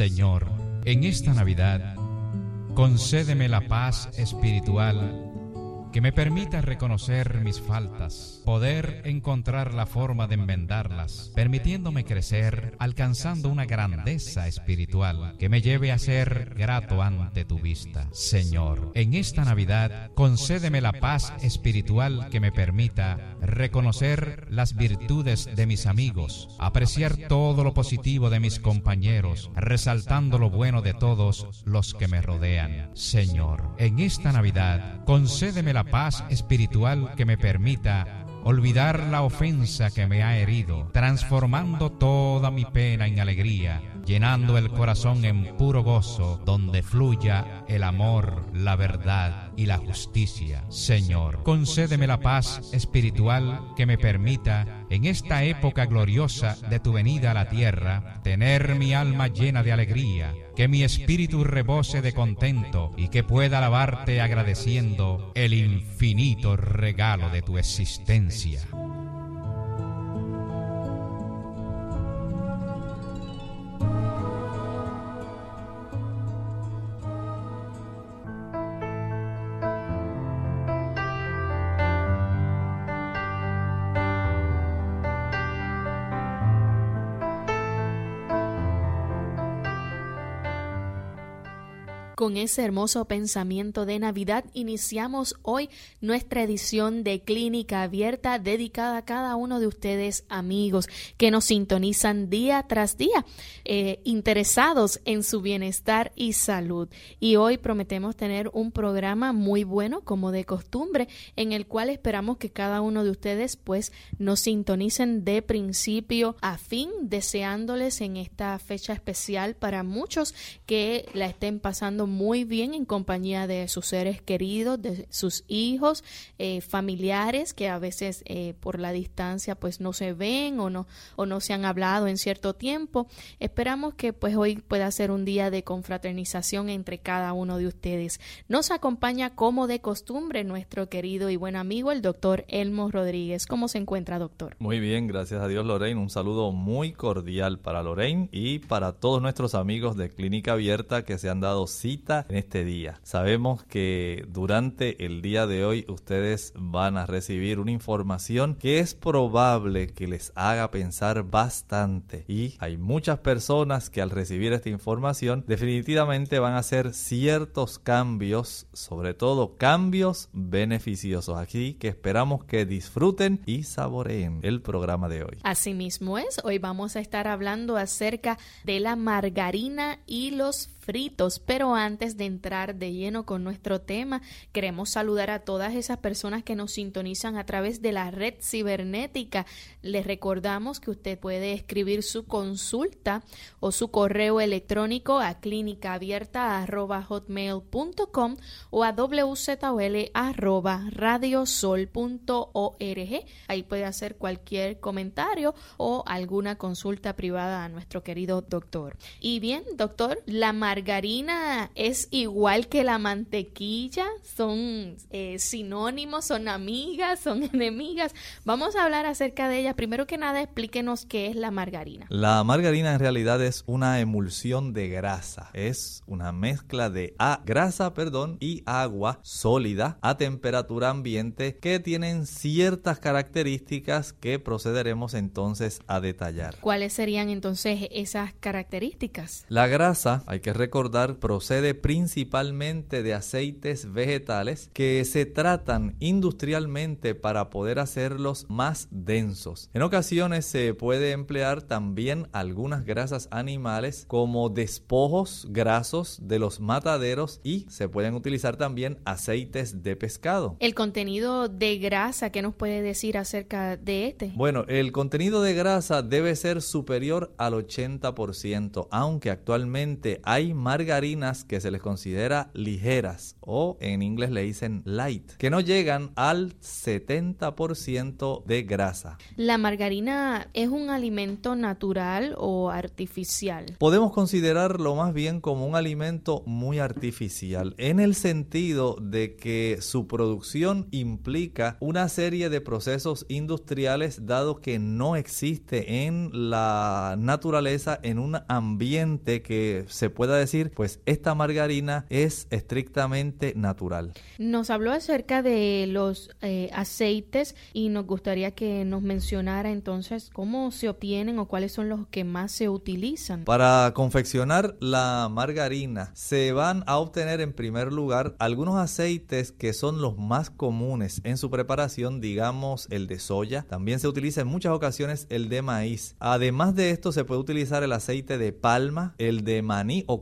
Señor, en esta Navidad, concédeme la paz espiritual que me permita reconocer mis faltas, poder encontrar la forma de enmendarlas, permitiéndome crecer, alcanzando una grandeza espiritual que me lleve a ser grato ante tu vista. Señor, en esta Navidad, concédeme la paz espiritual que me permita reconocer las virtudes de mis amigos, apreciar todo lo positivo de mis compañeros, resaltando lo bueno de todos los que me rodean. Señor, en esta Navidad, concédeme la paz espiritual que me permita olvidar la ofensa que me ha herido, transformando toda mi pena en alegría, llenando el corazón en puro gozo, donde fluya el amor, la verdad y la justicia. Señor, concédeme la paz espiritual que me permita, en esta época gloriosa de tu venida a la tierra, tener mi alma llena de alegría, que mi espíritu rebose de contento y que pueda alabarte agradeciendo el infinito regalo de tu existencia. Con ese hermoso pensamiento de Navidad iniciamos hoy nuestra edición de Clínica Abierta dedicada a cada uno de ustedes amigos que nos sintonizan día tras día, eh, interesados en su bienestar y salud. Y hoy prometemos tener un programa muy bueno como de costumbre en el cual esperamos que cada uno de ustedes pues nos sintonicen de principio a fin deseándoles en esta fecha especial para muchos que la estén pasando bien en compañía de sus seres queridos, de sus hijos, eh, familiares que a veces eh, por la distancia pues no se ven o no, o no se han hablado en cierto tiempo. Esperamos que pues hoy pueda ser un día de confraternización entre cada uno de ustedes. Nos acompaña como de costumbre nuestro querido y buen amigo el doctor Elmo Rodríguez. ¿Cómo se encuentra, doctor? Muy bien, gracias a Dios, Lorraine. Un saludo muy cordial para Lorraine y para todos nuestros amigos de Clínica Abierta que se han dado cita en este día. Sabemos que durante el día de hoy ustedes van a recibir una información que es probable que les haga pensar bastante y hay muchas personas que al recibir esta información definitivamente van a hacer ciertos cambios, sobre todo cambios beneficiosos. Aquí que esperamos que disfruten y saboreen el programa de hoy. Asimismo es, hoy vamos a estar hablando acerca de la margarina y los fritos, pero antes de entrar de lleno con nuestro tema, queremos saludar a todas esas personas que nos sintonizan a través de la red cibernética. Les recordamos que usted puede escribir su consulta o su correo electrónico a clínicaabierta.hotmail.com o a wzl.radiosol.org. Ahí puede hacer cualquier comentario o alguna consulta privada a nuestro querido doctor. Y bien, doctor, la margarina es igual que la mantequilla, son eh, sinónimos, son amigas, son enemigas. Vamos a hablar acerca de ella. Primero que nada, explíquenos qué es la margarina. La margarina en realidad es una emulsión de grasa, es una mezcla de grasa, perdón, y agua sólida a temperatura ambiente que tienen ciertas características que procederemos entonces a detallar. ¿Cuáles serían entonces esas características? La grasa, hay que recordar, procede principalmente de aceites vegetales que se tratan industrialmente para poder hacerlos más densos. En ocasiones se puede emplear también algunas grasas animales como despojos grasos de los mataderos y se pueden utilizar también aceites de pescado. El contenido de grasa, ¿qué nos puede decir acerca de este? Bueno, el contenido de grasa debe ser superior al 80%, aunque actualmente hay margarinas que se les considera ligeras o en inglés le dicen light, que no llegan al 70% de grasa. ¿La margarina es un alimento natural o artificial? Podemos considerarlo más bien como un alimento muy artificial, en el sentido de que su producción implica una serie de procesos industriales dado que no existe en la naturaleza en un ambiente que se pueda decir pues esta margarina es estrictamente natural. Nos habló acerca de los eh, aceites y nos gustaría que nos mencionara entonces cómo se obtienen o cuáles son los que más se utilizan. Para confeccionar la margarina se van a obtener en primer lugar algunos aceites que son los más comunes en su preparación, digamos el de soya. También se utiliza en muchas ocasiones el de maíz. Además de esto se puede utilizar el aceite de palma, el de maní o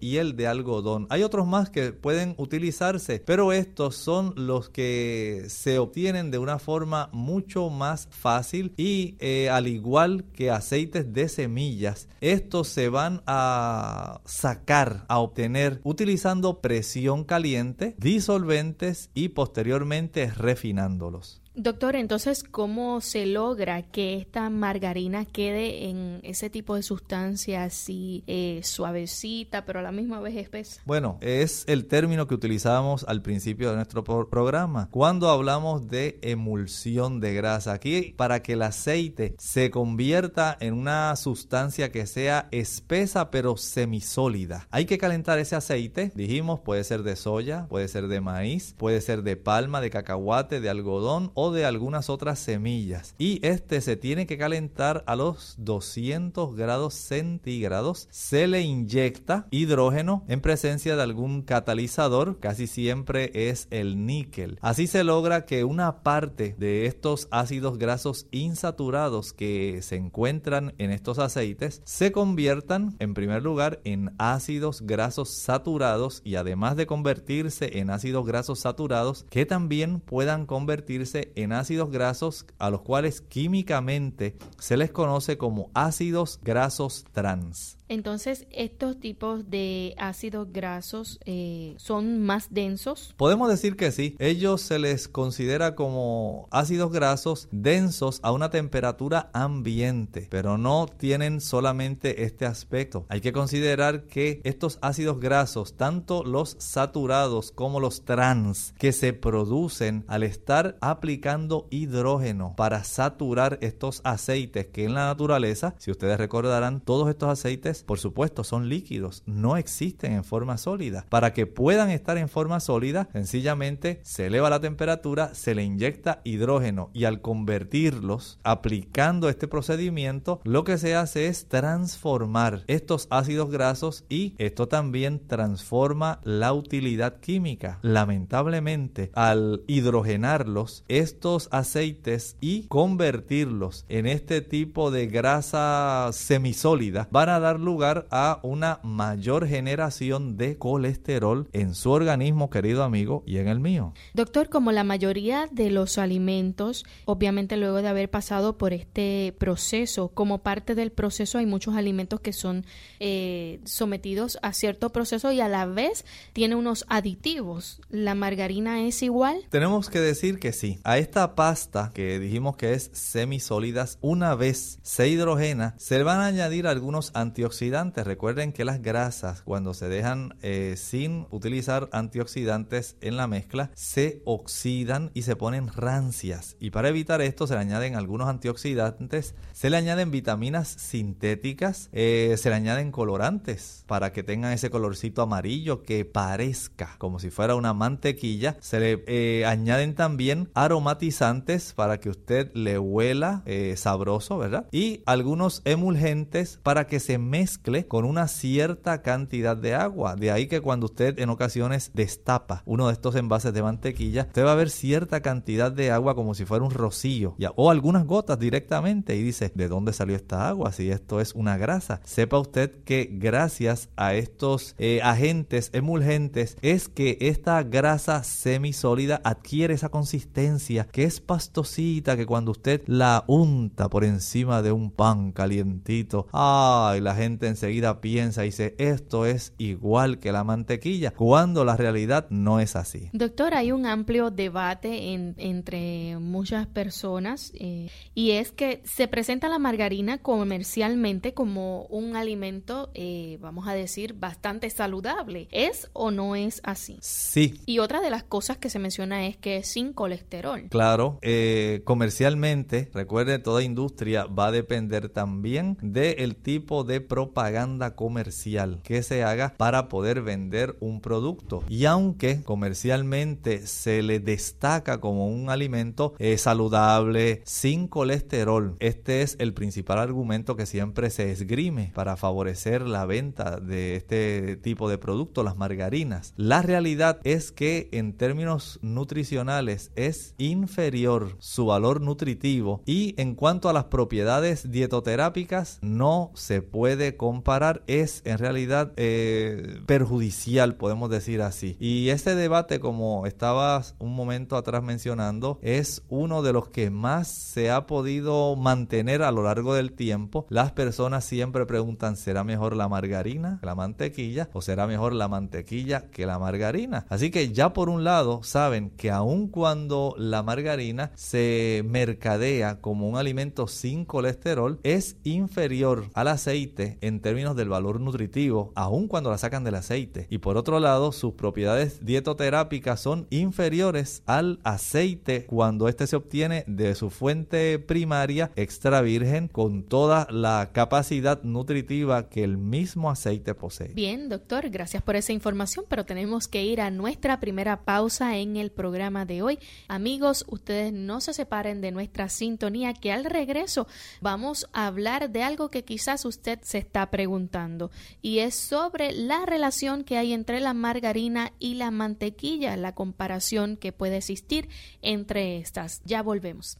y el de algodón. Hay otros más que pueden utilizarse, pero estos son los que se obtienen de una forma mucho más fácil y eh, al igual que aceites de semillas, estos se van a sacar, a obtener utilizando presión caliente, disolventes y posteriormente refinándolos. Doctor, entonces, ¿cómo se logra que esta margarina quede en ese tipo de sustancia así eh, suavecita, pero a la misma vez espesa? Bueno, es el término que utilizamos al principio de nuestro programa, cuando hablamos de emulsión de grasa. Aquí, para que el aceite se convierta en una sustancia que sea espesa, pero semisólida, hay que calentar ese aceite. Dijimos, puede ser de soya, puede ser de maíz, puede ser de palma, de cacahuate, de algodón o de algunas otras semillas. Y este se tiene que calentar a los 200 grados centígrados. Se le inyecta hidrógeno en presencia de algún catalizador, casi siempre es el níquel. Así se logra que una parte de estos ácidos grasos insaturados que se encuentran en estos aceites se conviertan en primer lugar en ácidos grasos saturados y además de convertirse en ácidos grasos saturados que también puedan convertirse en ácidos grasos a los cuales químicamente se les conoce como ácidos grasos trans. Entonces, ¿estos tipos de ácidos grasos eh, son más densos? Podemos decir que sí. Ellos se les considera como ácidos grasos densos a una temperatura ambiente, pero no tienen solamente este aspecto. Hay que considerar que estos ácidos grasos, tanto los saturados como los trans, que se producen al estar aplicando hidrógeno para saturar estos aceites que en la naturaleza, si ustedes recordarán, todos estos aceites por supuesto, son líquidos, no existen en forma sólida. Para que puedan estar en forma sólida, sencillamente se eleva la temperatura, se le inyecta hidrógeno y al convertirlos, aplicando este procedimiento, lo que se hace es transformar estos ácidos grasos y esto también transforma la utilidad química. Lamentablemente, al hidrogenarlos, estos aceites y convertirlos en este tipo de grasa semisólida van a dar lugar a una mayor generación de colesterol en su organismo, querido amigo, y en el mío. Doctor, como la mayoría de los alimentos, obviamente luego de haber pasado por este proceso, como parte del proceso hay muchos alimentos que son eh, sometidos a cierto proceso y a la vez tiene unos aditivos. ¿La margarina es igual? Tenemos que decir que sí. A esta pasta que dijimos que es semisólidas, una vez se hidrogena, se van a añadir algunos antioxidantes Recuerden que las grasas, cuando se dejan eh, sin utilizar antioxidantes en la mezcla, se oxidan y se ponen rancias. Y para evitar esto se le añaden algunos antioxidantes, se le añaden vitaminas sintéticas, eh, se le añaden colorantes para que tengan ese colorcito amarillo que parezca como si fuera una mantequilla. Se le eh, añaden también aromatizantes para que usted le huela sabroso, ¿verdad? Y algunos emulgentes para que se mezclen con una cierta cantidad de agua. De ahí que cuando usted en ocasiones destapa uno de estos envases de mantequilla, usted va a ver cierta cantidad de agua como si fuera un rocío o algunas gotas directamente y dice, ¿de dónde salió esta agua? Si esto es una grasa. Sepa usted que gracias a estos eh, agentes emulgentes es que esta grasa semisólida adquiere esa consistencia que es pastosita, que cuando usted la unta por encima de un pan calientito, ay, la gente enseguida piensa y dice, esto es igual que la mantequilla, cuando la realidad no es así. Doctor, hay un amplio debate entre muchas personas eh, y es que se presenta la margarina comercialmente como un alimento, eh, vamos a decir, bastante saludable. ¿Es o no es así? Sí. Y otra de las cosas que se menciona es que es sin colesterol. Claro, eh, comercialmente, recuerde, toda industria va a depender también del tipo de propaganda comercial que se haga para poder vender un producto. Y aunque comercialmente se le destaca como un alimento eh, saludable, sin colesterol, este es el principal argumento que siempre se esgrime para favorecer la venta de este tipo de producto, las margarinas. La realidad es que en términos nutricionales es inferior su valor nutritivo y en cuanto a las propiedades dietoterápicas no se puede comparar, es en realidad eh, perjudicial, podemos decir así. Y este debate, como estabas un momento atrás mencionando, es uno de los que más se ha podido mantener a lo largo del tiempo. Las personas siempre preguntan, ¿será mejor la margarina que la mantequilla o será mejor la mantequilla que la margarina? Así que ya por un lado saben que aun cuando la margarina se mercadea como un alimento sin colesterol, es inferior al aceite en términos del valor nutritivo, aun cuando la sacan del aceite. Y por otro lado, sus propiedades dietoterápicas son inferiores al aceite cuando este se obtiene de su fuente primaria extra virgen con toda la capacidad nutritiva que el mismo aceite posee. Bien, doctor, gracias por esa información, pero tenemos que ir a nuestra primera pausa en el programa de hoy. Amigos, ustedes no se separen de nuestra sintonía que al regreso vamos a hablar de algo que quizás usted se está preguntando y es sobre la relación que hay entre la margarina y la mantequilla, la comparación que puede existir entre estas. Ya volvemos.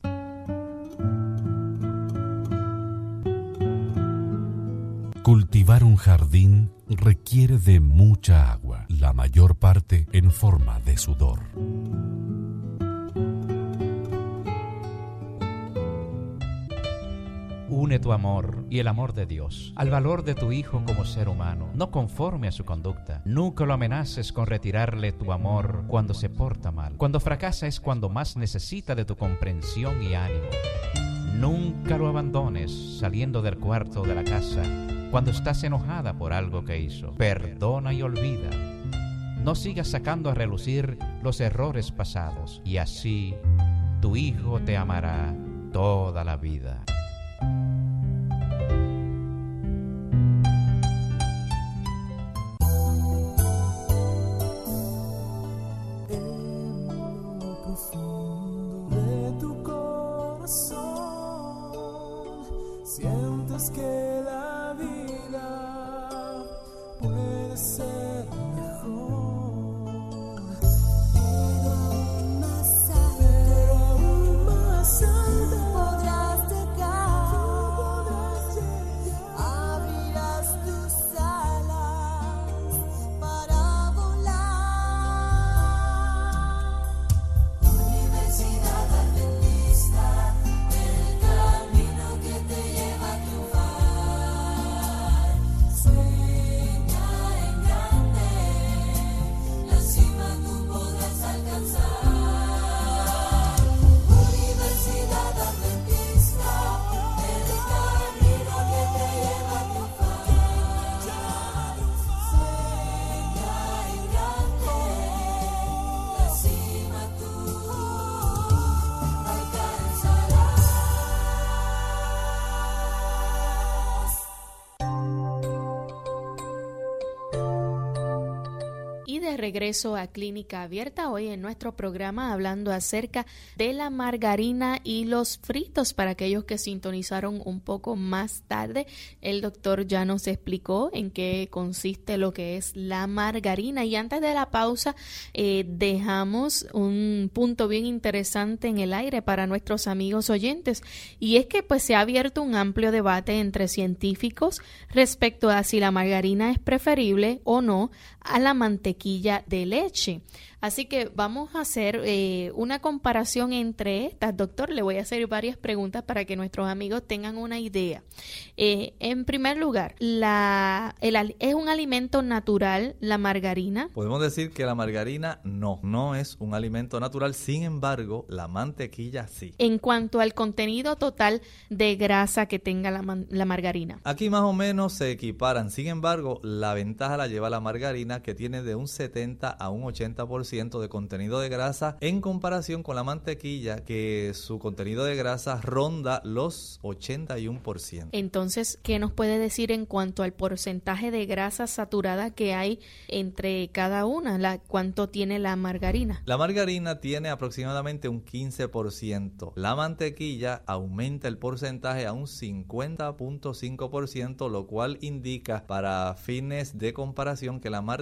Cultivar un jardín requiere de mucha agua, la mayor parte en forma de sudor. Une tu amor y el amor de Dios al valor de tu hijo como ser humano, no conforme a su conducta. Nunca lo amenaces con retirarle tu amor cuando se porta mal. Cuando fracasa es cuando más necesita de tu comprensión y ánimo. Nunca lo abandones saliendo del cuarto de la casa cuando estás enojada por algo que hizo. Perdona y olvida. No sigas sacando a relucir los errores pasados y así tu hijo te amará toda la vida. Regreso a Clínica Abierta, hoy en nuestro programa hablando acerca de la margarina y los fritos. Para aquellos que sintonizaron un poco más tarde, el doctor ya nos explicó en qué consiste lo que es la margarina. Y antes de la pausa, eh, dejamos un punto bien interesante en el aire para nuestros amigos oyentes. Y es que pues se ha abierto un amplio debate entre científicos respecto a si la margarina es preferible o no a la mantequilla de leche. Así que vamos a hacer eh, una comparación entre estas, doctor. Le voy a hacer varias preguntas para que nuestros amigos tengan una idea. Eh, en primer lugar, la, ¿es un alimento natural la margarina? Podemos decir que la margarina no, no es un alimento natural. Sin embargo, la mantequilla sí. En cuanto al contenido total de grasa que tenga la, la margarina. Aquí más o menos se equiparan. Sin embargo, la ventaja la lleva la margarina que tiene de un 70 a un 80% de contenido de grasa en comparación con la mantequilla que su contenido de grasa ronda los 81%. Entonces, ¿qué nos puede decir en cuanto al porcentaje de grasa saturada que hay entre cada una? La, ¿Cuánto tiene la margarina? La margarina tiene aproximadamente un 15%. La mantequilla aumenta el porcentaje a un 50.5%, lo cual indica para fines de comparación que la mar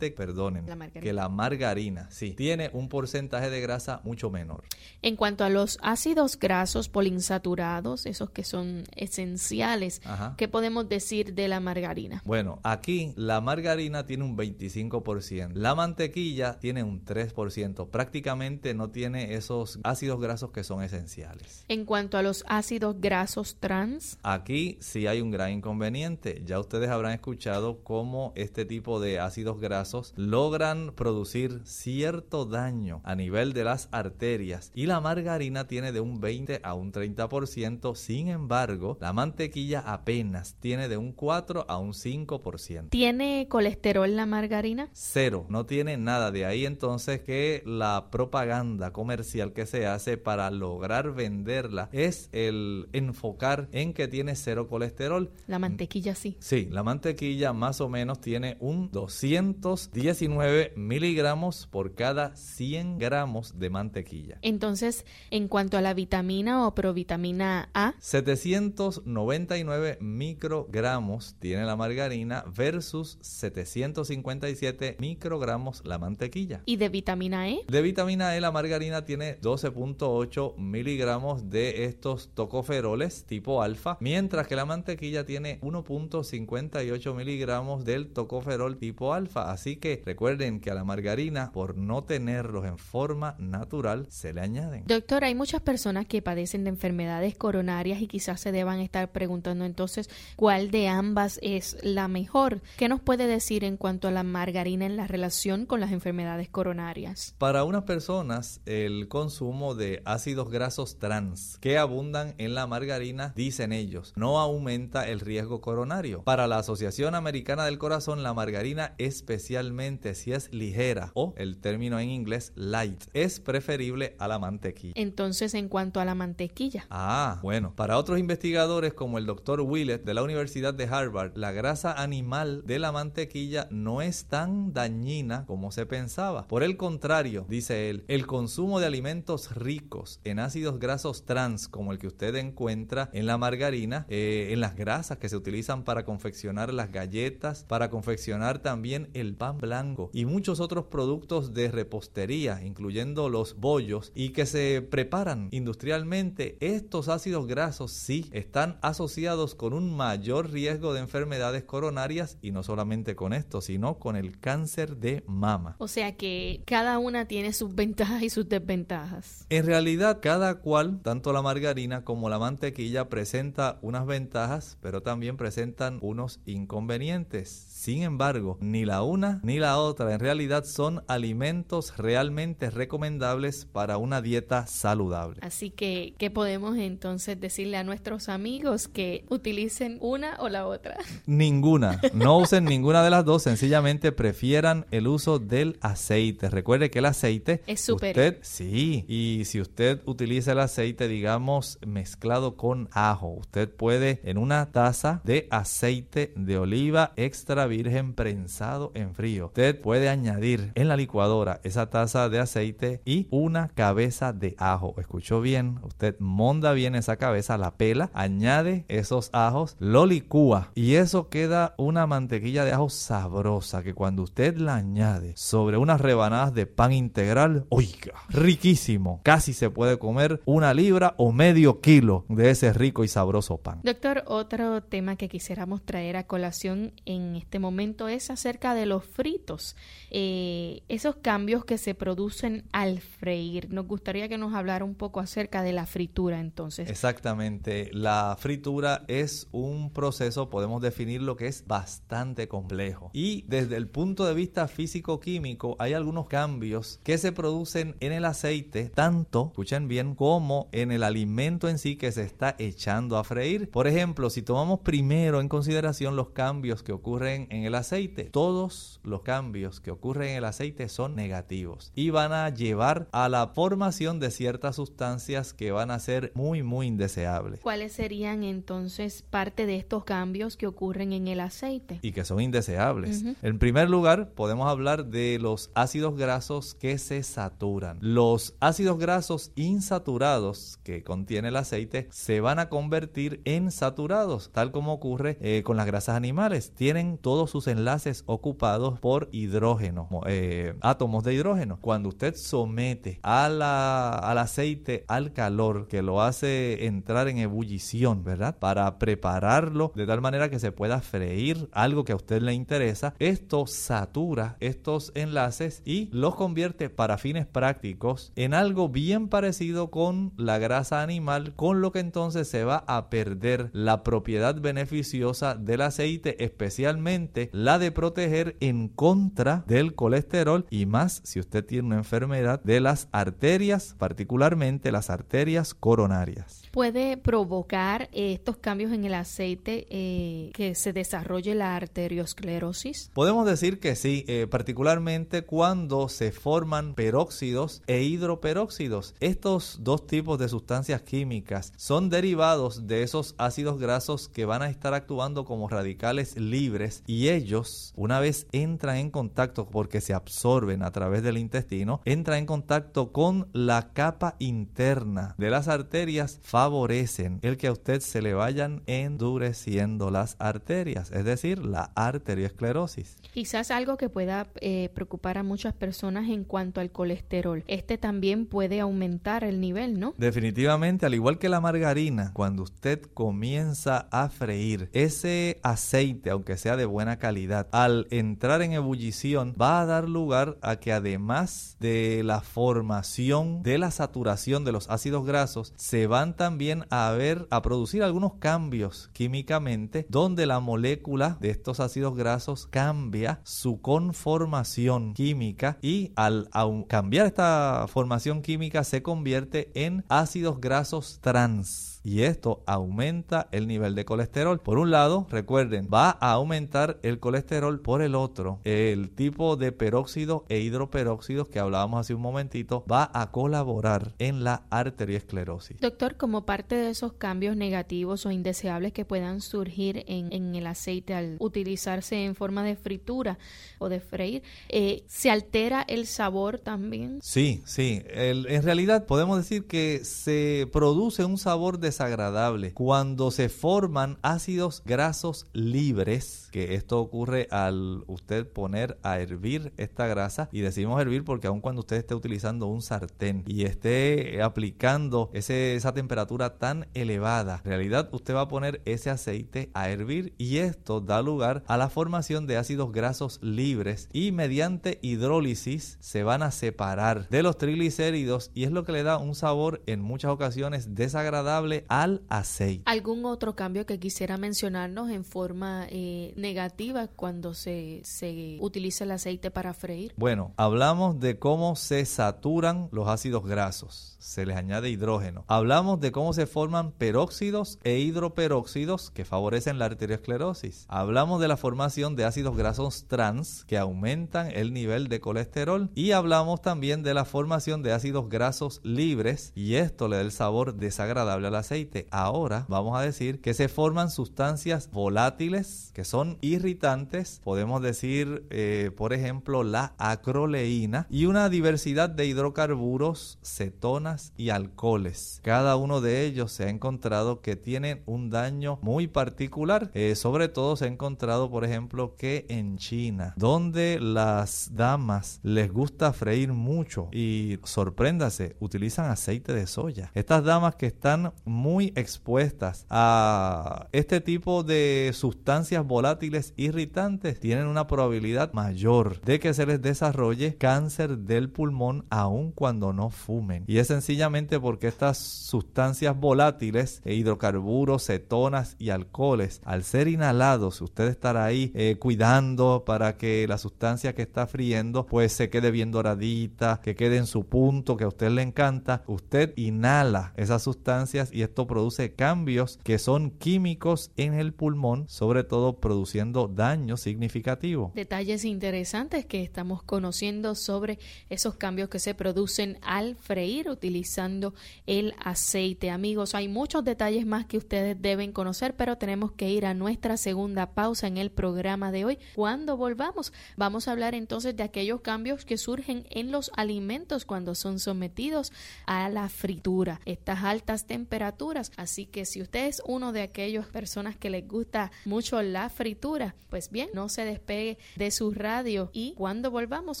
perdonen, que la margarina sí, tiene un porcentaje de grasa mucho menor. En cuanto a los ácidos grasos poliinsaturados, esos que son esenciales, ¿qué podemos decir de la margarina? Bueno, aquí la margarina tiene un 25%, la mantequilla tiene un 3%, prácticamente no tiene esos ácidos grasos que son esenciales. En cuanto a los ácidos grasos trans, aquí sí hay un gran inconveniente. Ya ustedes habrán escuchado cómo este tipo de ácidos grasos logran producir cierto daño a nivel de las arterias y la margarina tiene de un 20 a un 30%, sin embargo, la mantequilla apenas tiene de un 4 a un 5%. ¿Tiene colesterol la margarina? Cero, no tiene nada de ahí entonces que la propaganda comercial que se hace para lograr venderla es el enfocar en que tiene cero colesterol. La mantequilla sí. Sí, la mantequilla más o menos tiene un 219 miligramos por cada 100 gramos de mantequilla. Entonces, en cuanto a la vitamina o provitamina A, 799 microgramos tiene la margarina versus 757 microgramos la mantequilla. ¿Y de vitamina E? De vitamina E la margarina tiene 12.8 miligramos de estos tocoferoles tipo alfa, mientras que la mantequilla tiene 1.58 miligramos del tocoferol tipo alfa. Así que recuerden que a la margarina, por no tenerlos en forma natural, se le añaden. Doctor, hay muchas personas que padecen de enfermedades coronarias y quizás se deban estar preguntando entonces cuál de ambas es la mejor. ¿Qué nos puede decir en cuanto a la margarina en la relación con las enfermedades coronarias? Para unas personas, el consumo de ácidos grasos trans que abundan en la margarina, dicen ellos, no aumenta el riesgo coronario. Para la Asociación Americana del Corazón, la margarina, especialmente si es ligera o el término en inglés light, es preferible a la mantequilla. Entonces, en cuanto a la mantequilla. Ah, bueno, para otros investigadores como el doctor Willett de la Universidad de Harvard, la grasa animal de la mantequilla no es tan dañina como se pensaba. Por el contrario, dice él, el consumo de alimentos ricos en ácidos grasos trans, como el que usted encuentra en la margarina, eh, en las grasas que se utilizan para confeccionar las galletas, para confeccionar también el pan blanco y muchos otros productos de repostería, incluyendo los bollos, y que se preparan industrialmente, estos ácidos grasos sí están asociados con un mayor riesgo de enfermedades coronarias y no solamente con esto, sino con el cáncer de mama. O sea que cada una tiene sus ventajas y sus desventajas. En realidad, cada cual, tanto la margarina como la mantequilla, presenta unas ventajas, pero también presentan unos inconvenientes. Sin embargo, ni la una ni la otra en realidad son alimentos realmente recomendables para una dieta saludable. Así que, ¿qué podemos entonces decirle a nuestros amigos que utilicen una o la otra? Ninguna, no usen ninguna de las dos, sencillamente prefieran el uso del aceite. Recuerde que el aceite es superior. sí, y si usted utiliza el aceite, digamos, mezclado con ajo, usted puede en una taza de aceite de oliva extra virgen prensado en frío, usted puede añadir en la licuadora esa taza de aceite y una cabeza de ajo. ¿Escuchó bien? Usted monda bien esa cabeza, la pela, añade esos ajos, lo licúa y eso queda una mantequilla de ajo sabrosa que cuando usted la añade sobre unas rebanadas de pan integral, oiga, riquísimo. Casi se puede comer una libra o medio kilo de ese rico y sabroso pan. Doctor, otro tema que quisiéramos traer a colación en este momento es acerca de los fritos. Eh, esos cambios que se producen al freír. Nos gustaría que nos hablara un poco acerca de la fritura entonces. Exactamente. La fritura es un proceso, podemos definir lo que es bastante complejo. Y desde el punto de vista físico-químico hay algunos cambios que se producen en el aceite, tanto, escuchen bien, como en el alimento en sí que se está echando a freír. Por ejemplo, si tomamos primero en consideración los cambios que ocurren en el aceite, todos los cambios que ocurren en el aceite son negativos y van a llevar a la formación de ciertas sustancias que van a ser muy, muy indeseables. ¿Cuáles serían entonces parte de estos cambios que ocurren en el aceite? Y que son indeseables. En primer lugar, podemos hablar de los ácidos grasos que se saturan. Los ácidos grasos insaturados que contiene el aceite se van a convertir en saturados, tal como ocurre eh, con las grasas animales. Tienen sus enlaces ocupados por hidrógeno, eh, átomos de hidrógeno. Cuando usted somete a al aceite al calor que lo hace entrar en ebullición, ¿verdad? Para prepararlo de tal manera que se pueda freír algo que a usted le interesa, esto satura estos enlaces y los convierte para fines prácticos en algo bien parecido con la grasa animal, con lo que entonces se va a perder la propiedad beneficiosa del aceite, especialmente la de proteger en contra del colesterol y más si usted tiene una enfermedad de las arterias, particularmente las arterias coronarias. ¿Puede provocar eh, estos cambios en el aceite eh, que se desarrolle la arteriosclerosis? Podemos decir que sí, eh, particularmente cuando se forman peróxidos e hidroperóxidos. Estos dos tipos de sustancias químicas son derivados de esos ácidos grasos que van a estar actuando como radicales libres y ellos, una vez entran en contacto porque se absorben a través del intestino, entran en contacto con la capa interna de las arterias favorecen el que a usted se le vayan endureciendo las arterias, es decir, la arteriosclerosis. Quizás algo que pueda eh, preocupar a muchas personas en cuanto al colesterol. Este también puede aumentar el nivel, ¿no? Definitivamente, al igual que la margarina, cuando usted comienza a freír ese aceite, aunque sea de buena calidad, al entrar en ebullición va a dar lugar a que además de la formación de la saturación de los ácidos grasos, se van también también a a producir algunos cambios químicamente donde la molécula de estos ácidos grasos cambia su conformación química y al cambiar esta formación química se convierte en ácidos grasos trans y esto aumenta el nivel de colesterol. Por un lado, recuerden, va a aumentar el colesterol. Por el otro, el tipo de peróxido e hidroperóxidos que hablábamos hace un momentito va a colaborar en la arteriosclerosis. Doctor, como parte de esos cambios negativos o indeseables que puedan surgir en, el aceite al utilizarse en forma de fritura o de freír, eh, ¿se altera el sabor también? Sí, sí. en realidad podemos decir que se produce un sabor de desagradable. Cuando se forman ácidos grasos libres, que esto ocurre al usted poner a hervir esta grasa y decimos hervir porque aun cuando usted esté utilizando un sartén y esté aplicando ese, esa temperatura tan elevada, en realidad usted va a poner ese aceite a hervir y esto da lugar a la formación de ácidos grasos libres y mediante hidrólisis se van a separar de los triglicéridos y es lo que le da un sabor en muchas ocasiones desagradable al aceite. ¿Algún otro cambio que quisiera mencionarnos en forma eh, negativa cuando se, se utiliza el aceite para freír? Bueno, hablamos de cómo se saturan los ácidos grasos, se les añade hidrógeno. Hablamos de cómo se forman peróxidos e hidroperóxidos que favorecen la arteriosclerosis. Hablamos de la formación de ácidos grasos trans que aumentan el nivel de colesterol y hablamos también de la formación de ácidos grasos libres y esto le da el sabor desagradable al aceite. Ahora vamos a decir que se forman sustancias volátiles que son irritantes. Podemos decir, eh, por ejemplo, la acroleína y una diversidad de hidrocarburos, cetonas y alcoholes. Cada uno de ellos se ha encontrado que tienen un daño muy particular. Eh, sobre todo se ha encontrado, por ejemplo, que en China, donde las damas les gusta freír mucho y sorpréndase, utilizan aceite de soya. Estas damas que están muy expuestas a este tipo de sustancias volátiles irritantes tienen una probabilidad mayor de que se les desarrolle cáncer del pulmón aun cuando no fumen. Y es sencillamente porque estas sustancias volátiles, e hidrocarburos, cetonas y alcoholes, al ser inhalados, usted estará ahí eh, cuidando para que la sustancia que está friendo pues se quede bien doradita, que quede en su punto que a usted le encanta. Usted inhala esas sustancias y esto produce cambios que son químicos en el pulmón, sobre todo produciendo daño significativo. Detalles interesantes que estamos conociendo sobre esos cambios que se producen al freír utilizando el aceite. Amigos, hay muchos detalles más que ustedes deben conocer, pero tenemos que ir a nuestra segunda pausa en el programa de hoy. Cuando volvamos, vamos a hablar entonces de aquellos cambios que surgen en los alimentos cuando son sometidos a la fritura, estas altas temperaturas. Así que si usted es uno de aquellas personas que les gusta mucho la fritura, pues bien, no se despegue de su radio y cuando volvamos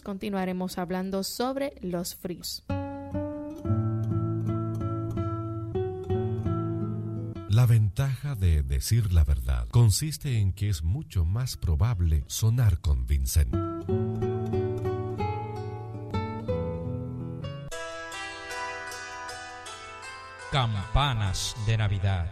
continuaremos hablando sobre los fríos. La ventaja de decir la verdad consiste en que es mucho más probable sonar convincente. Campanas de Navidad.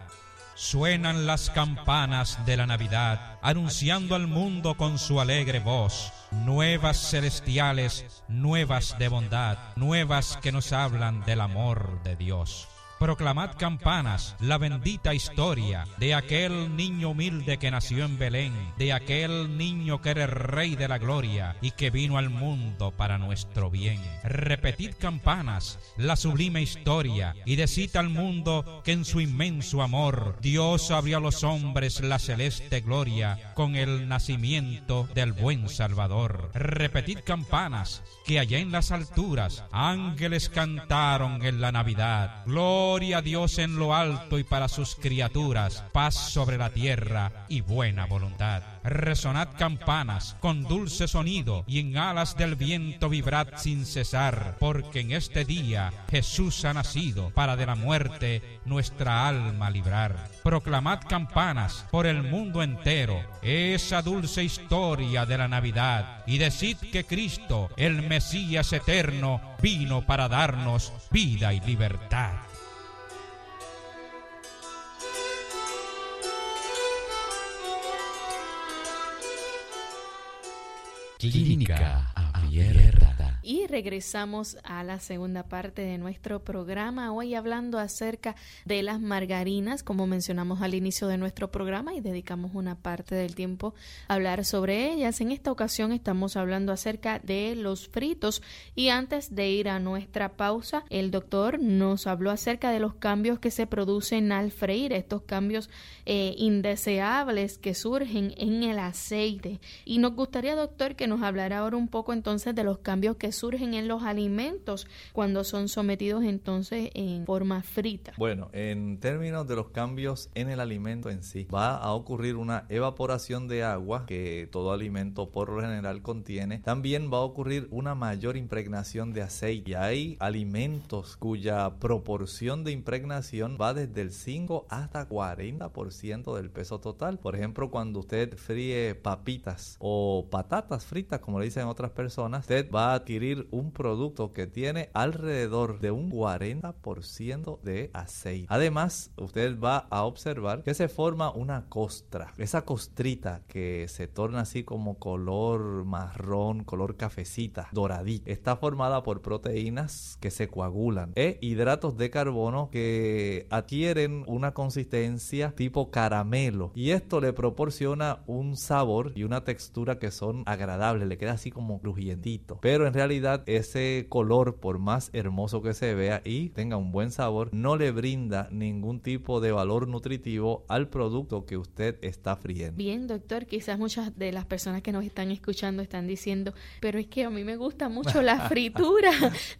Suenan las campanas de la Navidad, anunciando al mundo con su alegre voz, nuevas celestiales, nuevas de bondad, nuevas que nos hablan del amor de Dios. Proclamad campanas la bendita historia de aquel niño humilde que nació en Belén, de aquel niño que era rey de la gloria y que vino al mundo para nuestro bien. Repetid campanas la sublime historia y decid al mundo que en su inmenso amor Dios abrió a los hombres la celeste gloria con el nacimiento del buen Salvador. Repetid campanas que allá en las alturas ángeles cantaron en la Navidad. Gloria a Dios en lo alto y para sus criaturas, paz sobre la tierra y buena voluntad. Resonad campanas con dulce sonido y en alas del viento vibrad sin cesar, porque en este día Jesús ha nacido para de la muerte nuestra alma librar. Proclamad campanas por el mundo entero esa dulce historia de la Navidad y decid que Cristo, el Mesías eterno, vino para darnos vida y libertad. Clínica Abierta. Y regresamos a la segunda parte de nuestro programa, hoy hablando acerca de las margarinas, como mencionamos al inicio de nuestro programa y dedicamos una parte del tiempo a hablar sobre ellas. En esta ocasión estamos hablando acerca de los fritos y antes de ir a nuestra pausa, el doctor nos habló acerca de los cambios que se producen al freír, estos cambios eh, indeseables que surgen en el aceite. Y nos gustaría, doctor, que nos hablara ahora un poco entonces de los cambios que surgen en los alimentos cuando son sometidos entonces en forma frita. Bueno, en términos de los cambios en el alimento en sí, va a ocurrir una evaporación de agua que todo alimento por lo general contiene. También va a ocurrir una mayor impregnación de aceite. Y hay alimentos cuya proporción de impregnación va desde el 5 hasta 40% del peso total. Por ejemplo, cuando usted fríe papitas o patatas fritas, como le dicen otras personas, usted va a adquirir un producto que tiene alrededor de un 40% de aceite. Además, usted va a observar que se forma una costra. Esa costrita que se torna así como color marrón, color cafecita, doradita, está formada por proteínas que se coagulan e hidratos de carbono que adquieren una consistencia tipo caramelo y esto le proporciona un sabor y una textura que son agradables, le queda así como crujientito. Pero en realidad ese color, por más hermoso que se vea y tenga un buen sabor, no le brinda ningún tipo de valor nutritivo al producto que usted está friendo. Bien, doctor, quizás muchas de las personas que nos están escuchando están diciendo, pero es que a mí me gusta mucho la fritura.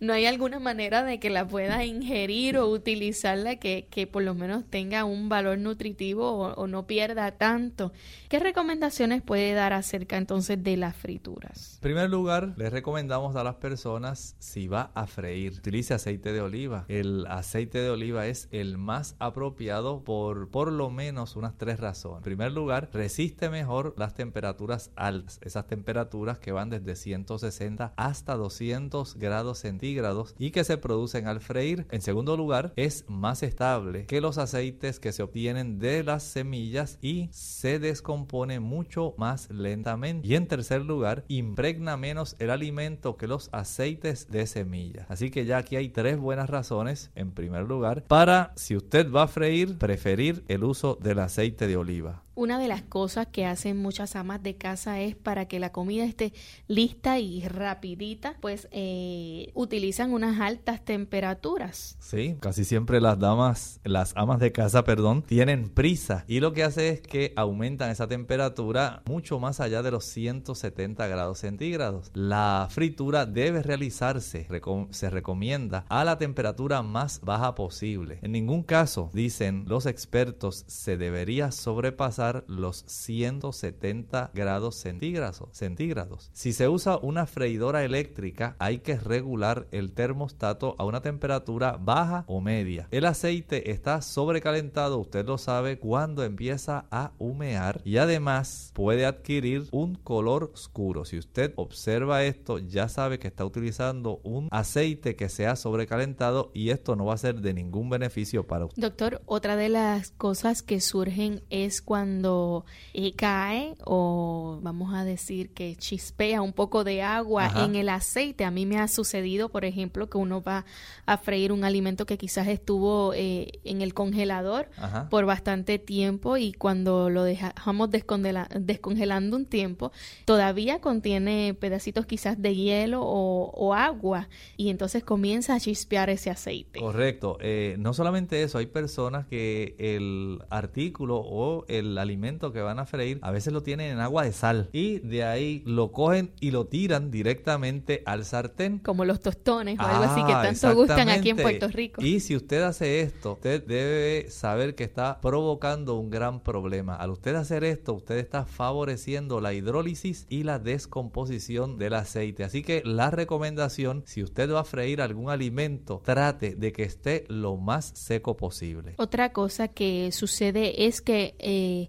¿No hay alguna manera de que la pueda ingerir o utilizarla que, que por lo menos tenga un valor nutritivo o, o no pierda tanto? ¿Qué recomendaciones puede dar acerca entonces de las frituras? En primer lugar, les recomendamos a las personas si va a freír, utilice aceite de oliva. El aceite de oliva es el más apropiado por por lo menos unas tres razones. En primer lugar, resiste mejor las temperaturas altas, esas temperaturas que van desde 160 hasta 200 grados centígrados y que se producen al freír. En segundo lugar, es más estable que los aceites que se obtienen de las semillas y se descompone mucho más lentamente. Y en tercer lugar, impregna menos el alimento que los aceites de semillas. Así que ya aquí hay tres buenas razones, en primer lugar, para si usted va a freír, preferir el uso del aceite de oliva. Una de las cosas que hacen muchas amas de casa es para que la comida esté lista y rapidita, pues eh, utilizan unas altas temperaturas. Sí, casi siempre las damas, las amas de casa, perdón, tienen prisa y lo que hace es que aumentan esa temperatura mucho más allá de los 170 grados centígrados. La fritura debe realizarse, se recomienda, a la temperatura más baja posible. En ningún caso, dicen los expertos, se debería sobrepasar los 170 grados centígrados, centígrados. Si se usa una freidora eléctrica, hay que regular el termostato a una temperatura baja o media. El aceite está sobrecalentado, usted lo sabe, cuando empieza a humear y además puede adquirir un color oscuro. Si usted observa esto, ya sabe que está utilizando un aceite que se ha sobrecalentado y esto no va a ser de ningún beneficio para usted. Doctor, otra de las cosas que surgen es cuando cuando eh, cae o vamos a decir que chispea un poco de agua en el aceite. A mí me ha sucedido, por ejemplo, que uno va a freír un alimento que quizás estuvo eh, en el congelador por bastante tiempo y cuando lo dejamos descongelando un tiempo, todavía contiene pedacitos quizás de hielo o, agua y entonces comienza a chispear ese aceite. Correcto. Eh, no solamente eso, hay personas que el artículo o el alimento que van a freír, a veces lo tienen en agua de sal y de ahí lo cogen y lo tiran directamente al sartén. Como los tostones o algo así que ah, tanto gustan aquí en Puerto Rico. Y si usted hace esto, usted debe saber que está provocando un gran problema. Al usted hacer esto, usted está favoreciendo la hidrólisis y la descomposición del aceite. Así que la recomendación, si usted va a freír algún alimento, trate de que esté lo más seco posible. Otra cosa que sucede es que eh,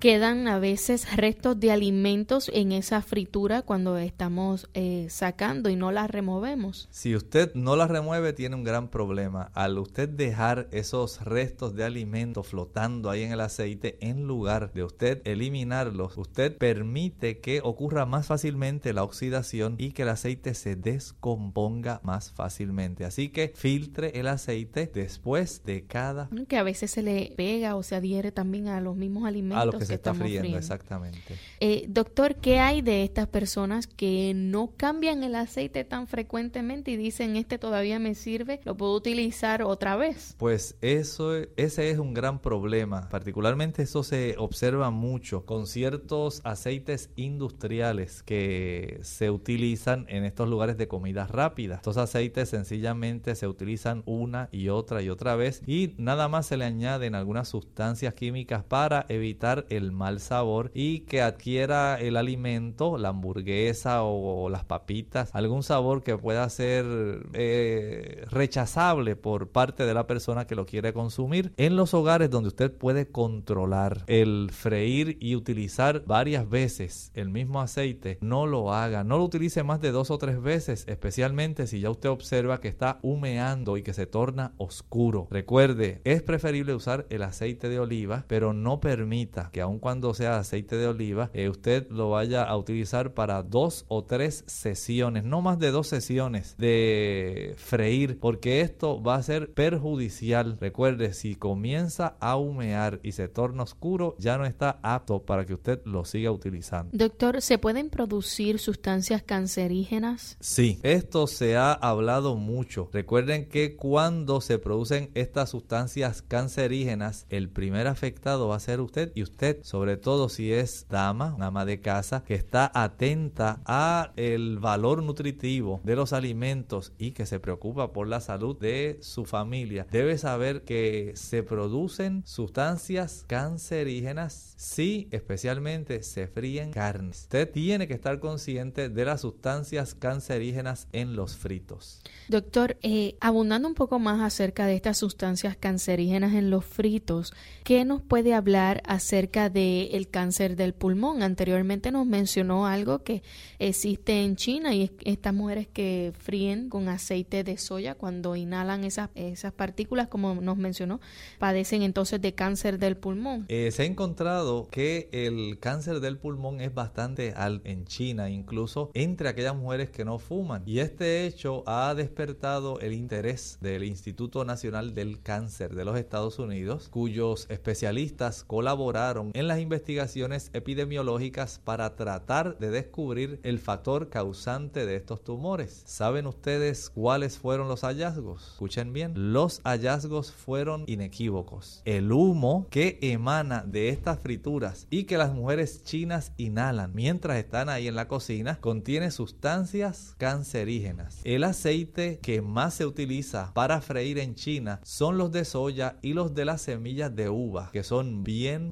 quedan a veces restos de alimentos en esa fritura cuando estamos eh, sacando y no las removemos. Si usted no las remueve tiene un gran problema. Al usted dejar esos restos de alimentos flotando ahí en el aceite, en lugar de usted eliminarlos, usted permite que ocurra más fácilmente la oxidación y que el aceite se descomponga más fácilmente. Así que filtre el aceite después de cada... Que a veces se le pega o se adhiere también a los mismos alimentos. A los que se está friendo, exactamente. Eh, doctor, ¿qué hay de estas personas que no cambian el aceite tan frecuentemente y dicen este todavía me sirve, lo puedo utilizar otra vez? Pues eso, ese es un gran problema. Particularmente eso se observa mucho con ciertos aceites industriales que se utilizan en estos lugares de comida rápida. Estos aceites sencillamente se utilizan una y otra y otra vez y nada más se le añaden algunas sustancias químicas para evitar tragar el mal sabor y que adquiera el alimento, la hamburguesa o, las papitas, algún sabor que pueda ser eh, rechazable por parte de la persona que lo quiere consumir. En los hogares donde usted puede controlar el freír y utilizar varias veces el mismo aceite, no lo haga, no lo utilice más de dos o tres veces, especialmente si ya usted observa que está humeando y que se torna oscuro. Recuerde, es preferible usar el aceite de oliva, pero no permita que aun cuando sea aceite de oliva, eh, usted lo vaya a utilizar para dos o tres sesiones, no más de dos sesiones de freír, porque esto va a ser perjudicial. Recuerde, si comienza a humear y se torna oscuro, ya no está apto para que usted lo siga utilizando. Doctor, ¿se pueden producir sustancias cancerígenas? Sí, esto se ha hablado mucho. Recuerden que cuando se producen estas sustancias cancerígenas, el primer afectado va a ser usted y usted, sobre todo si es dama, ama de casa, que está atenta a el valor nutritivo de los alimentos y que se preocupa por la salud de su familia, debe saber que se producen sustancias cancerígenas si especialmente se fríen carnes. Usted tiene que estar consciente de las sustancias cancerígenas en los fritos. Doctor, eh, abundando un poco más acerca de estas sustancias cancerígenas en los fritos, ¿qué nos puede hablar acerca del cáncer del pulmón? Anteriormente nos mencionó algo que existe en China y estas mujeres que fríen con aceite de soya cuando inhalan esas, esas partículas, como nos mencionó, padecen entonces de cáncer del pulmón. Eh, se ha encontrado que el cáncer del pulmón es bastante alto en China, incluso entre aquellas mujeres que no fuman. Y este hecho ha despertado despertado el interés del Instituto Nacional del Cáncer de los Estados Unidos, cuyos especialistas colaboraron en las investigaciones epidemiológicas para tratar de descubrir el factor causante de estos tumores. ¿Saben ustedes cuáles fueron los hallazgos? Escuchen bien, los hallazgos fueron inequívocos. El humo que emana de estas frituras y que las mujeres chinas inhalan mientras están ahí en la cocina contiene sustancias cancerígenas. El aceite que más se utiliza para freír en China son los de soya y los de las semillas de uva, que son bien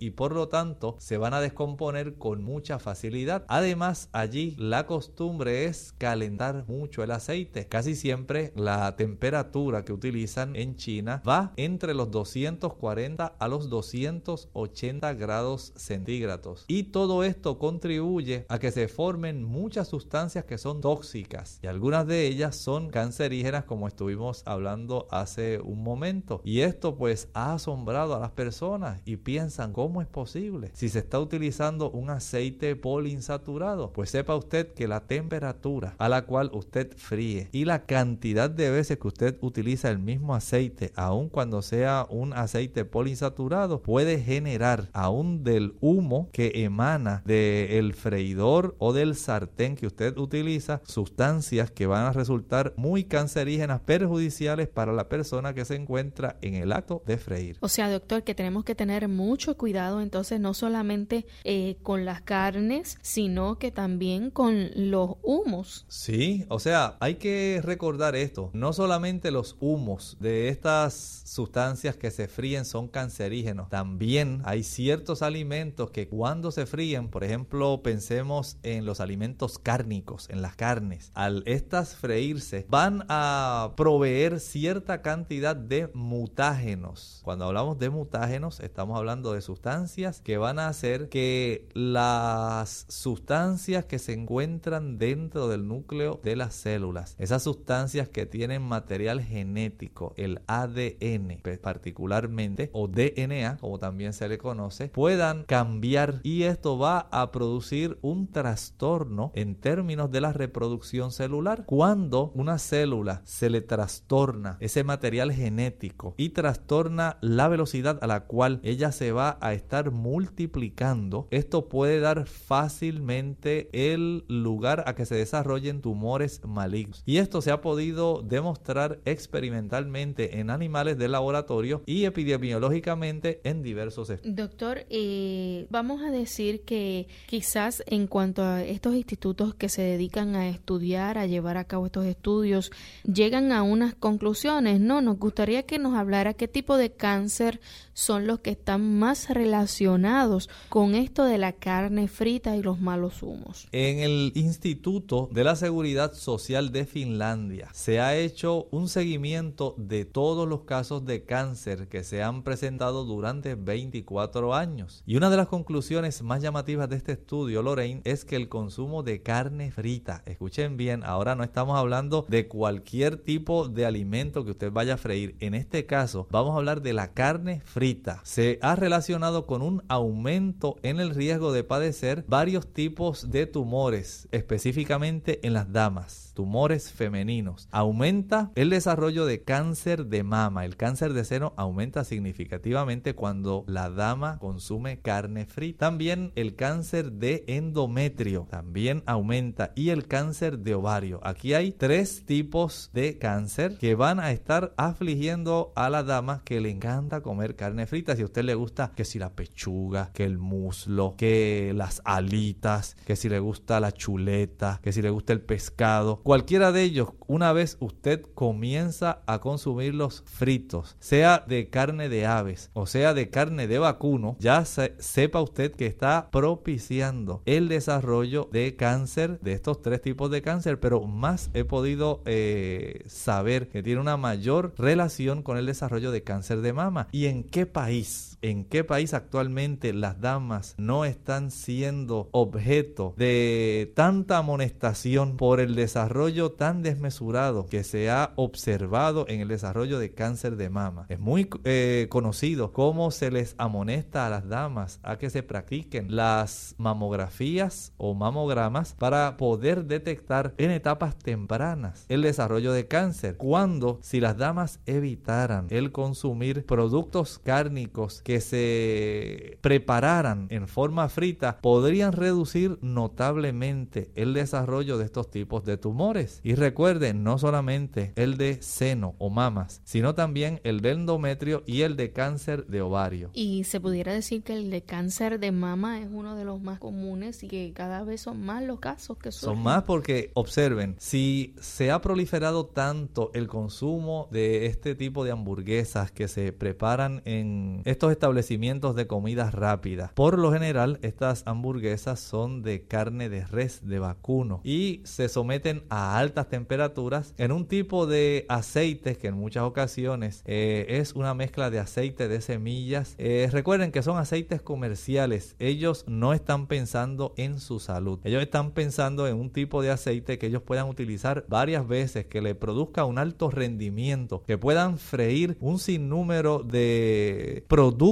y por lo tanto se van a descomponer con mucha facilidad. Además, allí la costumbre es calentar mucho el aceite. Casi siempre la temperatura que utilizan en China va entre los 240 a los 280 grados centígrados. Y todo esto contribuye a que se formen muchas sustancias que son tóxicas y algunas de ellas son cancerígenas como estuvimos hablando hace un momento. Y esto pues ha asombrado a las personas y piensan cómo es posible. Si se está utilizando un aceite poliinsaturado, pues sepa usted que la temperatura a la cual usted fríe y la cantidad de veces que usted utiliza el mismo aceite, aun cuando sea un aceite poliinsaturado, puede generar aún del humo que emana del freidor o del sartén que usted utiliza sustancias que van a resultar muy cancerígenas, perjudiciales para la persona que se encuentra en el acto de freír. O sea, doctor, que tenemos que tener mucho cuidado entonces no solamente eh, con las carnes, sino que también con los humos. Sí, o sea, hay que recordar esto, no solamente los humos de estas sustancias que se fríen son cancerígenos, también hay ciertos alimentos que cuando se fríen, por ejemplo, pensemos en los alimentos cárnicos, en las carnes, al estas freírse van a proveer cierta cantidad de mutágenos. Cuando hablamos de mutágenos estamos hablando de sustancias que van a hacer que las sustancias que se encuentran dentro del núcleo de las células, esas sustancias que tienen material genético, el ADN particularmente, o DNA como también se le conoce, puedan cambiar. Y esto va a producir un trastorno en términos de la reproducción celular cuando una célula se le trastorna ese material genético y trastorna la velocidad a la cual ella se va a estar multiplicando, esto puede dar fácilmente el lugar a que se desarrollen tumores malignos. Y esto se ha podido demostrar experimentalmente en animales de laboratorio y epidemiológicamente en diversos estudios. Doctor, eh, vamos a decir que quizás en cuanto a estos institutos que se dedican a estudiar, a llevar a cabo estos estudios llegan a unas conclusiones, ¿no? Nos gustaría que nos hablara qué tipo de cáncer son los que están más relacionados con esto de la carne frita y los malos humos. En el Instituto de la Seguridad Social de Finlandia se ha hecho un seguimiento de todos los casos de cáncer que se han presentado durante 24 años. Y una de las conclusiones más llamativas de este estudio, Lorraine, es que el consumo de carne frita, escuchen bien, ahora no estamos hablando de cualquier tipo de alimento que usted vaya a freír. En este caso, vamos a hablar de la carne frita. Se ha relacionado con un aumento en el riesgo de padecer varios tipos de tumores, específicamente en las damas tumores femeninos. Aumenta el desarrollo de cáncer de mama. El cáncer de seno aumenta significativamente cuando la dama consume carne frita. También el cáncer de endometrio también aumenta y el cáncer de ovario. Aquí hay tres tipos de cáncer que van a estar afligiendo a la dama que le encanta comer carne frita. Si a usted le gusta que si la pechuga, que el muslo, que las alitas, que si le gusta la chuleta, que si le gusta el pescado, Cualquiera de ellos, una vez usted comienza a consumir los fritos, sea de carne de aves o sea de carne de vacuno, ya sepa usted que está propiciando el desarrollo de cáncer, de estos tres tipos de cáncer, pero más he podido eh, saber que tiene una mayor relación con el desarrollo de cáncer de mama. ¿Y en qué país? ¿En qué país actualmente las damas no están siendo objeto de tanta amonestación por el desarrollo tan desmesurado que se ha observado en el desarrollo de cáncer de mama. Es muy eh, conocido cómo se les amonesta a las damas a que se practiquen las mamografías o mamogramas para poder detectar en etapas tempranas el desarrollo de cáncer. Cuando si las damas evitaran el consumir productos cárnicos que se prepararan en forma frita, podrían reducir notablemente el desarrollo de estos tipos de tumores y recuerden, no solamente el de seno o mamas, sino también el de endometrio y el de cáncer de ovario. Y se pudiera decir que el de cáncer de mama es uno de los más comunes y que cada vez son más los casos que Son más porque, observen, si se ha proliferado tanto el consumo de este tipo de hamburguesas que se preparan en estos establecimientos de comida rápida, por lo general estas hamburguesas son de carne de res, de vacuno, y se someten a a altas temperaturas en un tipo de aceites que en muchas ocasiones eh, es una mezcla de aceite de semillas. Eh, recuerden que son aceites comerciales. Ellos no están pensando en su salud. Ellos están pensando en un tipo de aceite que ellos puedan utilizar varias veces, que le produzca un alto rendimiento, que puedan freír un sinnúmero de productos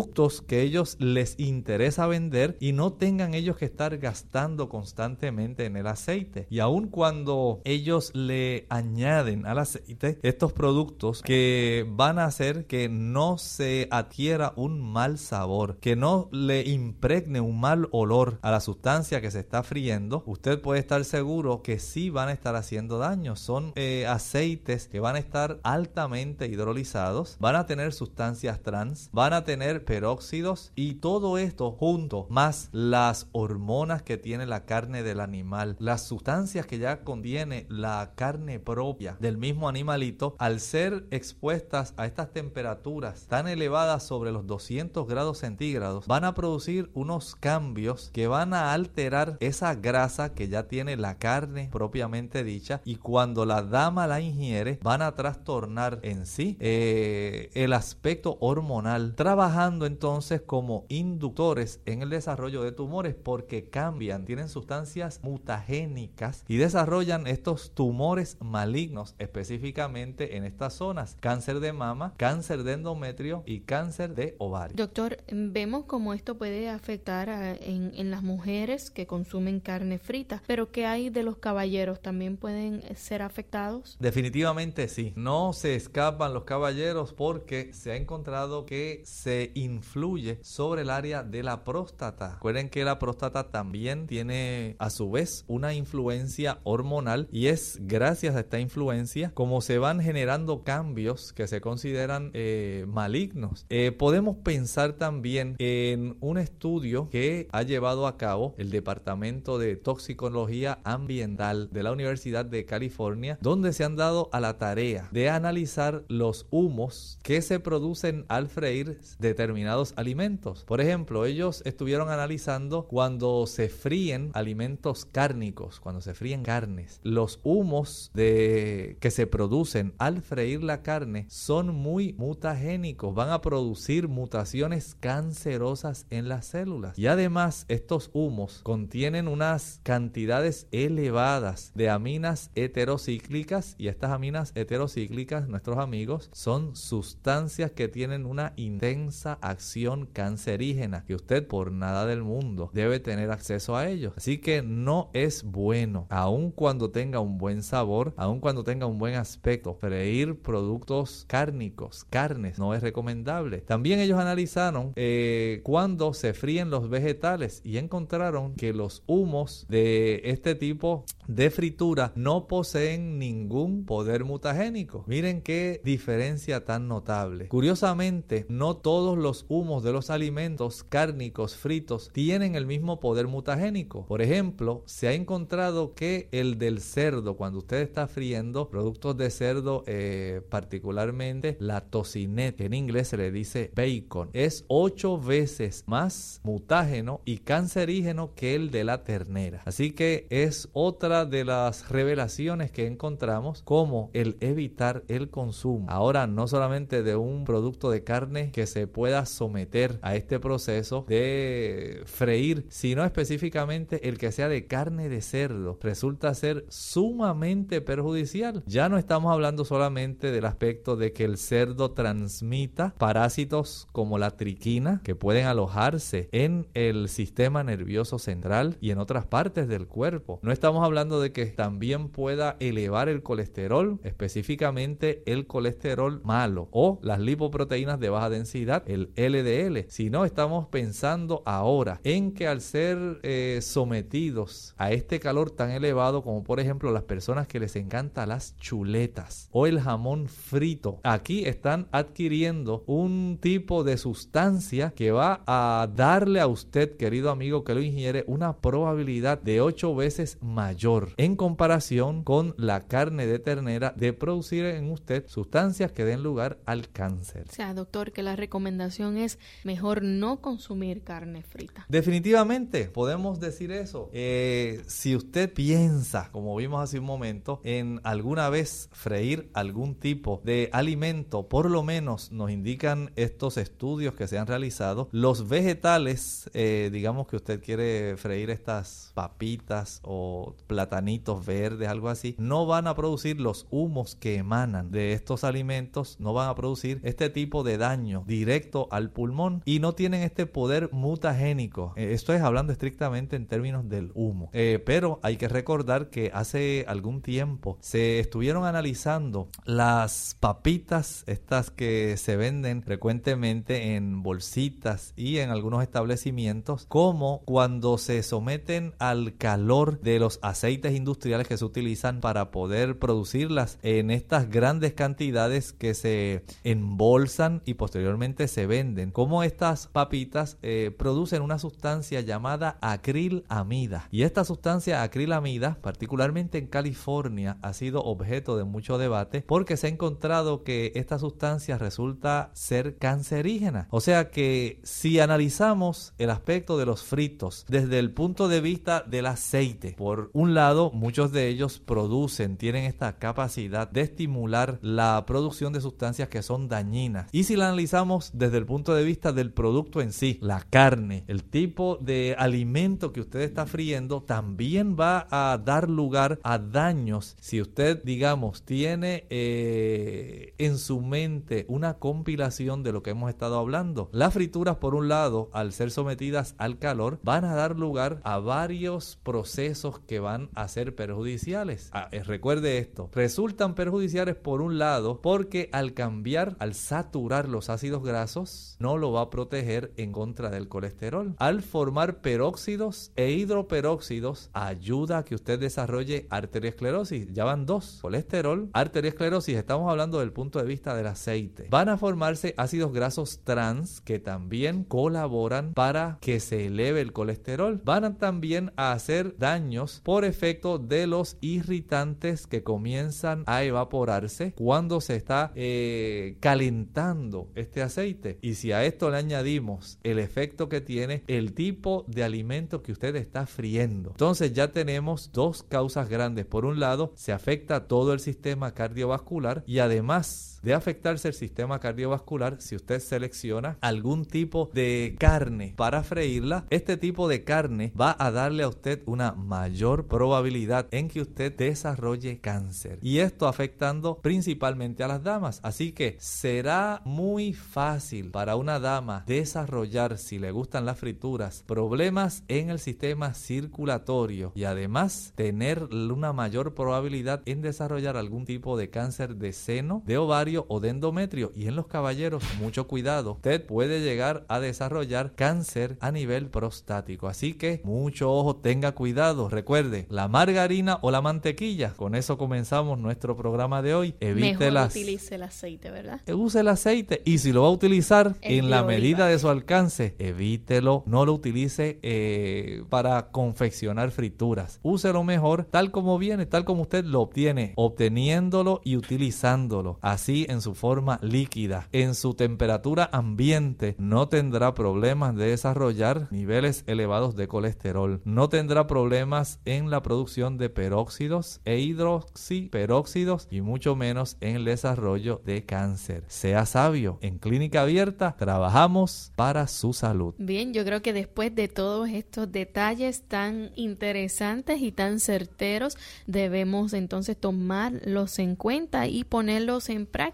que ellos les interesa vender y no tengan ellos que estar gastando constantemente en el aceite. Y aun cuando ellos le añaden al aceite estos productos que van a hacer que no se adquiera un mal sabor, que no le impregne un mal olor a la sustancia que se está friendo, usted puede estar seguro que sí van a estar haciendo daño. Son eh, aceites que van a estar altamente hidrolizados, van a tener sustancias trans, van a tener peróxidos y todo esto junto más las hormonas que tiene la carne del animal, las sustancias que ya contiene la carne propia del mismo animalito, al ser expuestas a estas temperaturas tan elevadas sobre los 200 grados centígrados, van a producir unos cambios que van a alterar esa grasa que ya tiene la carne propiamente dicha y cuando la dama la ingiere van a trastornar en sí eh, el aspecto hormonal, trabajando entonces como inductores en el desarrollo de tumores porque cambian, tienen sustancias mutagénicas y desarrollan estos tumores malignos específicamente en estas zonas, cáncer de mama, cáncer de endometrio y cáncer de ovario. Doctor, vemos cómo esto puede afectar en, en, las mujeres que consumen carne frita, pero ¿qué hay de los caballeros? ¿También pueden ser afectados? Definitivamente sí, no se escapan los caballeros porque se ha encontrado que se influye sobre el área de la próstata. Recuerden que la próstata también tiene a su vez una influencia hormonal y es gracias a esta influencia como se van generando cambios que se consideran eh, malignos. Eh, podemos pensar también en un estudio que ha llevado a cabo el Departamento de Toxicología Ambiental de la Universidad de California, donde se han dado a la tarea de analizar los humos que se producen al freír determinados alimentos. Por ejemplo, ellos estuvieron analizando cuando se fríen alimentos cárnicos, cuando se fríen carnes, los humos que se producen al freír la carne son muy mutagénicos, van a producir mutaciones cancerosas en las células. Y además estos humos contienen unas cantidades elevadas de aminas heterocíclicas y estas aminas heterocíclicas, nuestros amigos, son sustancias que tienen una intensa acción cancerígena que usted por nada del mundo debe tener acceso a ellos. Así que no es bueno, aun cuando tenga un buen sabor, aun cuando tenga un buen aspecto, freír productos cárnicos, carnes, no es recomendable. También ellos analizaron eh, cuando se fríen los vegetales y encontraron que los humos de este tipo de fritura no poseen ningún poder mutagénico. Miren qué diferencia tan notable. Curiosamente, no todos los humos de los alimentos cárnicos fritos tienen el mismo poder mutagénico. Por ejemplo, se ha encontrado que el del cerdo, cuando usted está friendo productos de cerdo, eh, particularmente la tocinet, que en inglés se le dice bacon, es ocho veces más mutágeno y cancerígeno que el de la ternera. Así que es otra de las revelaciones que encontramos como el evitar el consumo. Ahora no solamente de un producto de carne que se pueda someter a este proceso de freír, sino específicamente el que sea de carne de cerdo, resulta ser sumamente perjudicial. Ya no estamos hablando solamente del aspecto de que el cerdo transmita parásitos como la triquina que pueden alojarse en el sistema nervioso central y en otras partes del cuerpo. No estamos hablando de que también pueda elevar el colesterol, específicamente el colesterol malo o las lipoproteínas de baja densidad, el LDL, sino estamos pensando ahora en que al ser eh, sometidos a este calor tan elevado como por ejemplo las personas que les encanta las chuletas o el jamón frito, aquí están adquiriendo un tipo de sustancia que va a darle a usted, querido amigo que lo ingiere, una probabilidad de 8 veces mayor en comparación con la carne de ternera de producir en usted sustancias que den lugar al cáncer. O sea, doctor, que la recomendación es mejor no consumir carne frita. Definitivamente, podemos decir eso. Eh, si usted piensa, como vimos hace un momento, en alguna vez freír algún tipo de alimento, por lo menos nos indican estos estudios que se han realizado, los vegetales, eh, digamos que usted quiere freír estas papitas o platanitos verdes, algo así, no van a producir los humos que emanan de estos alimentos, no van a producir este tipo de daño directo al pulmón y no tienen este poder mutagénico. Eh, esto es hablando estrictamente en términos del humo. Eh, pero hay que recordar que hace algún tiempo se estuvieron analizando las papitas, estas que se venden frecuentemente en bolsitas y en algunos establecimientos, como cuando se someten al calor de los aceites industriales que se utilizan para poder producirlas en estas grandes cantidades que se embolsan y posteriormente se venden. Como estas papitas eh, producen una sustancia llamada acrilamida. Y esta sustancia acrilamida, particularmente en California, ha sido objeto de mucho debate porque se ha encontrado que esta sustancia resulta ser cancerígena. O sea que si analizamos el aspecto de los fritos desde el punto de vista del aceite, por un lado, muchos de ellos producen, tienen esta capacidad de estimular la producción de sustancias que son dañinas. Y si la analizamos desde el punto de vista del producto en sí, la carne, el tipo de alimento que usted está friendo, también va a dar lugar a daños. Si usted, digamos, tiene eh, en su mente una compilación de lo que hemos estado hablando, las frituras, por un lado, al ser sometidas al calor, van a dar lugar a varios procesos que van a ser perjudiciales. Ah, eh, recuerde esto, resultan perjudiciales por un lado porque al cambiar, al saturar los ácidos grasos, no lo va a proteger en contra del colesterol. Al formar peróxidos e hidroperóxidos, ayuda a que usted desarrolle arteriosclerosis. Ya van dos, colesterol, arteriosclerosis, estamos hablando del punto de vista del aceite. Van a formarse ácidos grasos trans que también colaboran para que se eleve el colesterol. Van a también a hacer daños por efecto de los irritantes que comienzan a evaporarse cuando se está eh, calentando este aceite. Y si a esto le añadimos el efecto que tiene el tipo de alimento que usted está friendo, entonces ya tenemos dos causas grandes. Por un lado, se afecta todo el sistema cardiovascular y además de afectarse el sistema cardiovascular si usted selecciona algún tipo de carne para freírla. Este tipo de carne va a darle a usted una mayor probabilidad en que usted desarrolle cáncer. Y esto afectando principalmente a las damas. Así que será muy fácil para una dama desarrollar, si le gustan las frituras, problemas en el sistema circulatorio y además tener una mayor probabilidad en desarrollar algún tipo de cáncer de seno, de ovario o de endometrio. Y en los caballeros, mucho cuidado, usted puede llegar a desarrollar cáncer a nivel prostático. Así que mucho ojo, tenga cuidado. Recuerde, la margarina o la mantequilla. Con eso comenzamos nuestro programa de hoy. Evite Mejor utilice el aceite, ¿verdad? Use el aceite y si lo va a utilizar en la medida de su alcance, evítelo. No lo utilice eh, para confeccionar frituras. Úselo mejor tal como viene, tal como usted lo obtiene, obteniéndolo y utilizándolo. Así en su forma líquida. En su temperatura ambiente no tendrá problemas de desarrollar niveles elevados de colesterol. No tendrá problemas en la producción de peróxidos e hidroxiperóxidos y mucho menos en el desarrollo de cáncer. Sea sabio, en clínica abierta trabajamos para su salud. Bien, yo creo que después de todos estos detalles tan interesantes y tan certeros, debemos entonces tomarlos en cuenta y ponerlos en práctica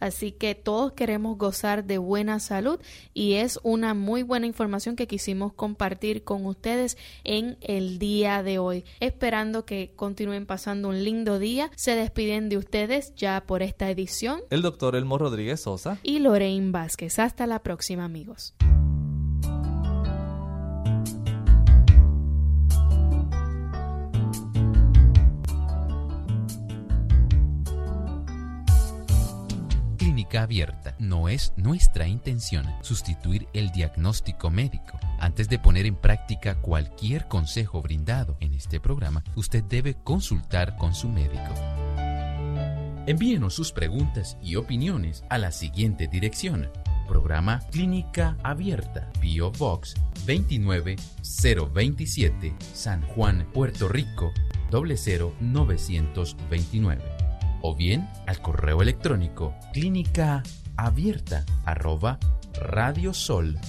Así que todos queremos gozar de buena salud y es una muy buena información que quisimos compartir con ustedes en el día de hoy. Esperando que continúen pasando un lindo día. Se despiden de ustedes ya por esta edición. El doctor Elmo Rodríguez Sosa y Lorraine Vázquez. Hasta la próxima amigos. Abierta. No es nuestra intención sustituir el diagnóstico médico. Antes de poner en práctica cualquier consejo brindado en este programa, usted debe consultar con su médico. Envíenos sus preguntas y opiniones a la siguiente dirección. Programa Clínica Abierta, Bio Box 29027, San Juan, Puerto Rico, 00929 o bien al correo electrónico clínica abierta radiosol.org.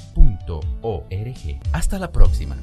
Hasta la próxima.